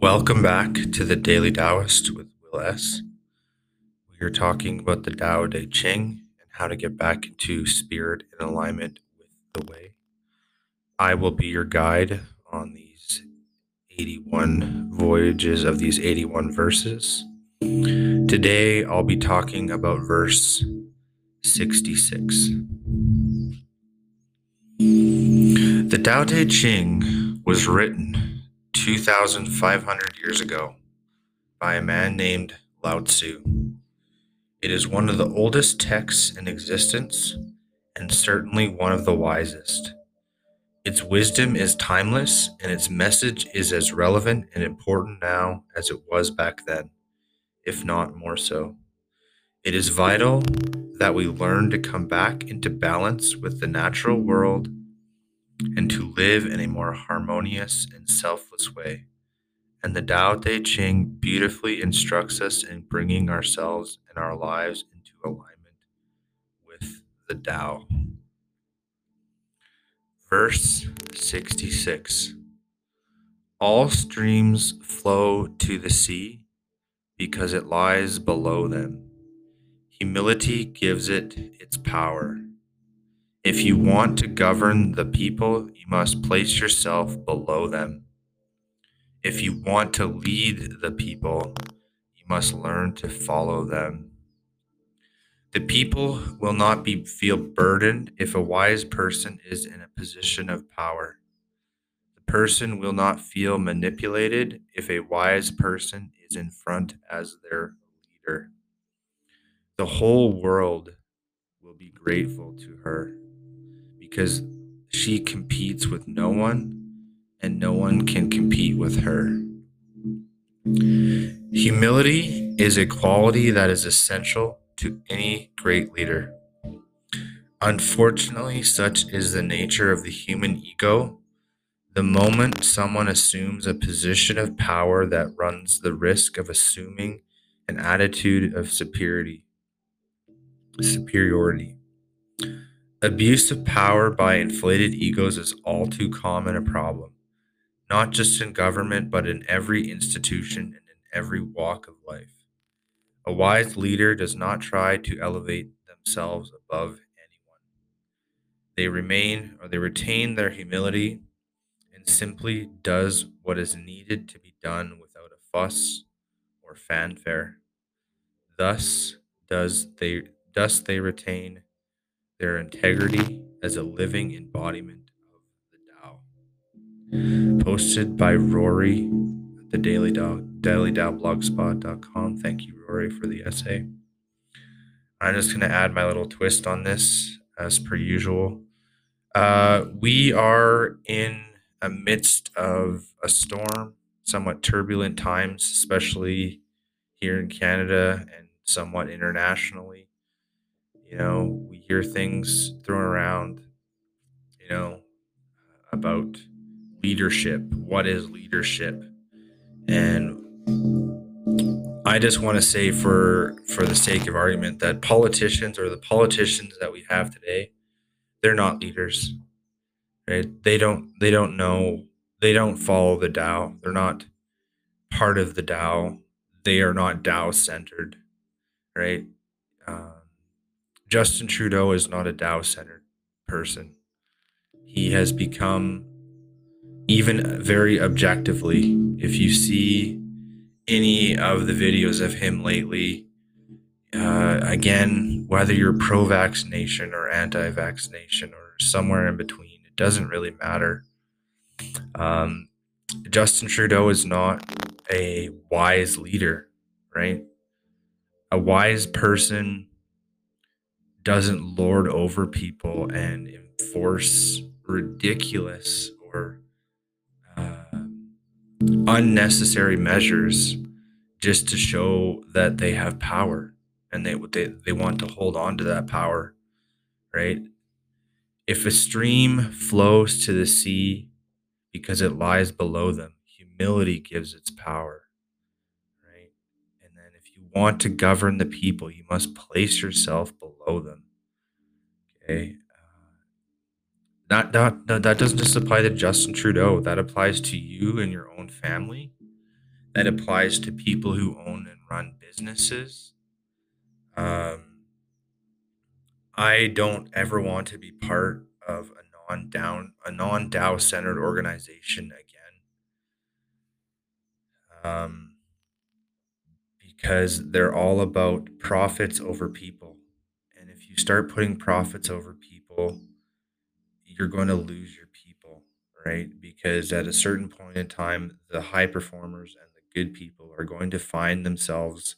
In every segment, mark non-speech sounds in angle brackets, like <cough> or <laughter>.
Welcome back to the Daily Taoist with Will S. We are talking about the Tao Te Ching and how to get back into spirit and alignment with the way. I will be your guide on these 81 voyages of these 81 verses. Today I'll be talking about verse 66. The Tao Te Ching was written 2,500 years ago by a man named Lao Tzu. It is one of the oldest texts in existence and certainly one of the wisest. Its wisdom is timeless and its message is as relevant and important now as it was back then, if not more so. It is vital that we learn to come back into balance with the natural world and to live in a more harmonious and selfless way. And the Tao Te Ching beautifully instructs us in bringing ourselves and our lives into alignment with the Tao. Verse 66 All streams flow to the sea because it lies below them. Humility gives it its power. If you want to govern the people, you must place yourself below them. If you want to lead the people, you must learn to follow them. The people will not be feel burdened if a wise person is in a position of power. The person will not feel manipulated if a wise person is in front as their leader. The whole world will be grateful to her because she competes with no one and no one can compete with her. Humility is a quality that is essential to any great leader. Unfortunately, such is the nature of the human ego. The moment someone assumes a position of power that runs the risk of assuming an attitude of superiority, superiority. Abuse of power by inflated egos is all too common a problem, not just in government, but in every institution and in every walk of life. A wise leader does not try to elevate themselves above anyone. They remain or they retain their humility and simply does what is needed to be done without a fuss or fanfare. Thus does they thus they retain their integrity as a living embodiment of the Tao. Posted by Rory at the Daily Tao, dailytaoblogspot.com. Thank you, Rory, for the essay. I'm just going to add my little twist on this as per usual. Uh, we are in a midst of a storm, somewhat turbulent times, especially here in Canada and somewhat internationally. You know, hear things thrown around, you know, about leadership. What is leadership? And I just want to say for for the sake of argument that politicians or the politicians that we have today, they're not leaders. Right? They don't they don't know they don't follow the Tao. They're not part of the Tao. They are not Tao centered. Right? Uh, Justin Trudeau is not a Tao centered person. He has become, even very objectively, if you see any of the videos of him lately, uh, again, whether you're pro vaccination or anti vaccination or somewhere in between, it doesn't really matter. Um, Justin Trudeau is not a wise leader, right? A wise person doesn't lord over people and enforce ridiculous or uh, unnecessary measures just to show that they have power and they, they they want to hold on to that power right? If a stream flows to the sea because it lies below them humility gives its power want to govern the people you must place yourself below them Okay. Uh, that, that, that doesn't just apply to Justin Trudeau. That applies to you and your own family. that applies to people who own and run businesses. Um, I don't ever want to be part of a non down a non Tao centered organization because they're all about profits over people. And if you start putting profits over people, you're going to lose your people, right? Because at a certain point in time, the high performers and the good people are going to find themselves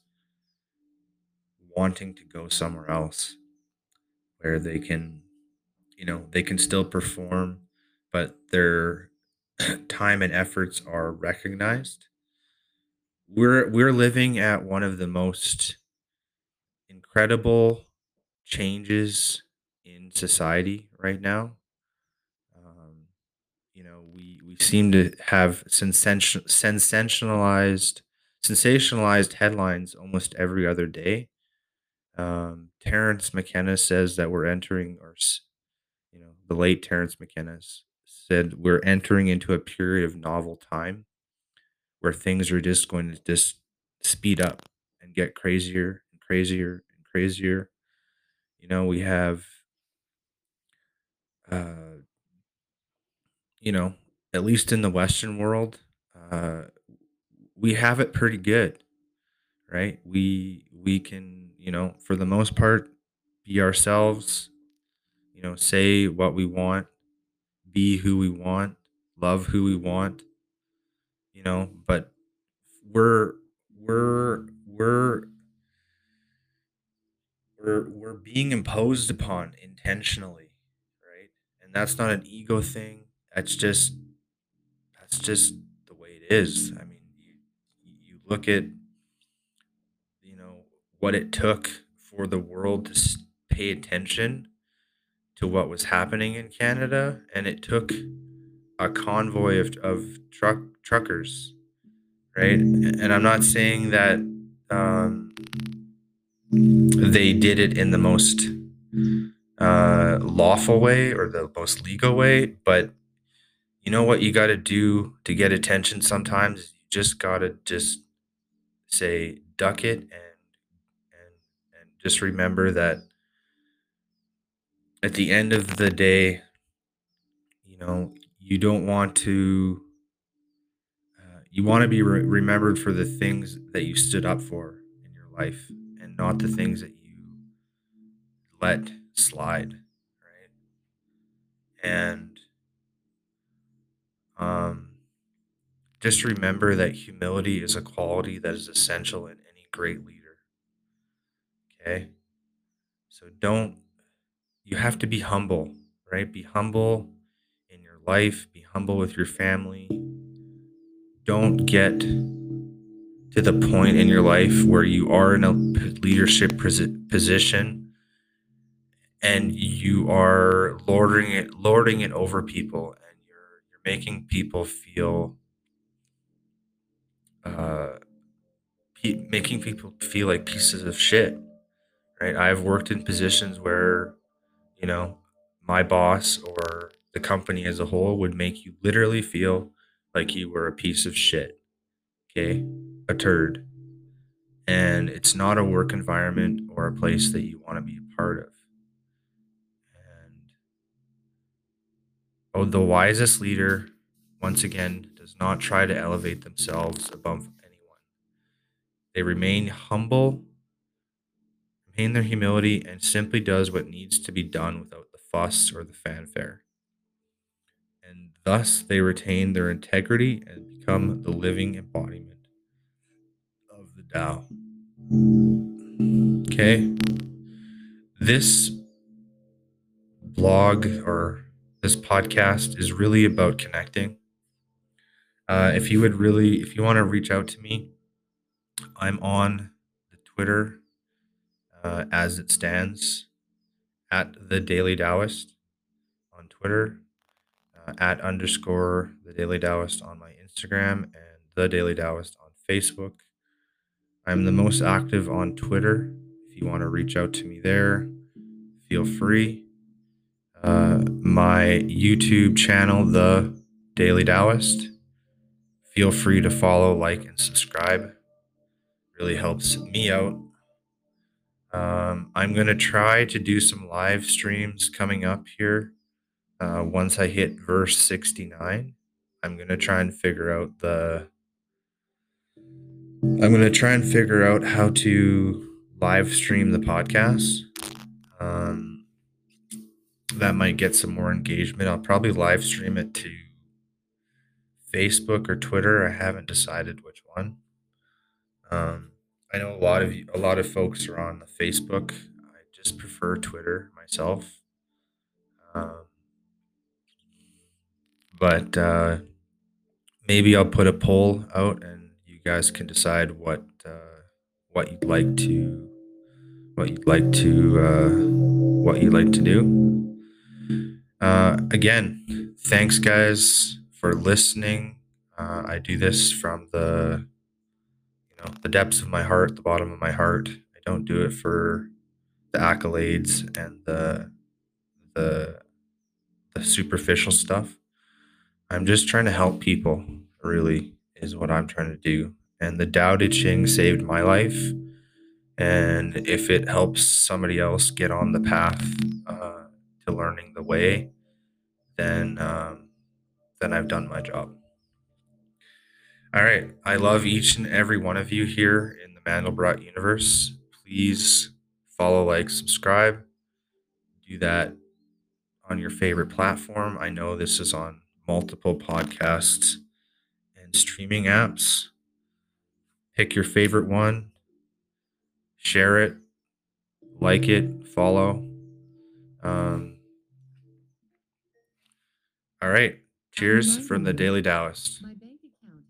wanting to go somewhere else where they can, you know, they can still perform, but their <clears throat> time and efforts are recognized. We're we're living at one of the most incredible changes in society right now. Um, you know, we we seem to have sensation, sensationalized sensationalized headlines almost every other day. Um, Terence McKenna says that we're entering, or you know, the late Terence McKenna said we're entering into a period of novel time where things are just going to just speed up and get crazier and crazier and crazier. You know, we have, uh, you know, at least in the Western world, uh, we have it pretty good, right? We we can, you know, for the most part, be ourselves. You know, say what we want, be who we want, love who we want. You know, but we're we're we're we're we're being imposed upon intentionally, right? And that's not an ego thing. That's just that's just the way it is. I mean, you you look at you know what it took for the world to pay attention to what was happening in Canada, and it took a convoy of, of truck truckers, right? And I'm not saying that um, they did it in the most uh, lawful way or the most legal way, but you know what you got to do to get attention sometimes you just got to just say duck it and and and just remember that at the end of the day you know you don't want to uh, you want to be re- remembered for the things that you stood up for in your life and not the things that you let slide right? And um just remember that humility is a quality that is essential in any great leader okay? So don't you have to be humble right? Be humble life be humble with your family. Don't get to the point in your life where you are in a leadership position and you are lording it lording it over people and you're you're making people feel uh pe- making people feel like pieces of shit right? I've worked in positions where you know my boss or the company as a whole would make you literally feel like you were a piece of shit okay? A turd. And it's not a work environment or a place that you want to be a part of. And oh the wisest leader once again does not try to elevate themselves above anyone. They remain humble maintain their humility and simply does what needs to be done without the fuss or the fanfare and thus they retain their integrity and become the living embodiment of the Tao. Okay. This blog or this podcast is really about connecting. Uh, if you would really, if you want to reach out to me, I'm on the Twitter uh, as it stands at the Daily Taoist on Twitter, uh, at underscore the Daily Taoist on my Instagram, and the Daily Taoist on Facebook. I'm the most active on Twitter. If you want to reach out to me there, feel free. Uh, my YouTube channel, The Daily Taoist. Feel free to follow, like, and subscribe. Really helps me out. Um, I'm going to try to do some live streams coming up here. Uh, once I hit verse 69, I'm going to try and figure out the. I'm going to try and figure out how to live stream the podcast. Um, that might get some more engagement. I'll probably live stream it to Facebook or Twitter. I haven't decided which one. Um, I know a lot of a lot of folks are on the Facebook. I just prefer Twitter myself. Um, but uh, maybe I'll put a poll out, and you guys can decide what uh, what you'd like to what you'd like to uh, what you'd like to do. Uh, again, thanks, guys, for listening. Uh, I do this from the you know the depths of my heart, the bottom of my heart. I don't do it for the accolades and the the the superficial stuff. I'm just trying to help people. Really, is what I'm trying to do. And the Tao Te Ching saved my life. And if it helps somebody else get on the path uh, to learning the way, then um, then I've done my job. All right. I love each and every one of you here in the Mandelbrot universe. Please follow, like, subscribe. Do that on your favorite platform. I know this is on multiple podcasts and streaming apps. Pick your favorite one, share it, like it, follow. Um, all right. Cheers from the Daily Taoist.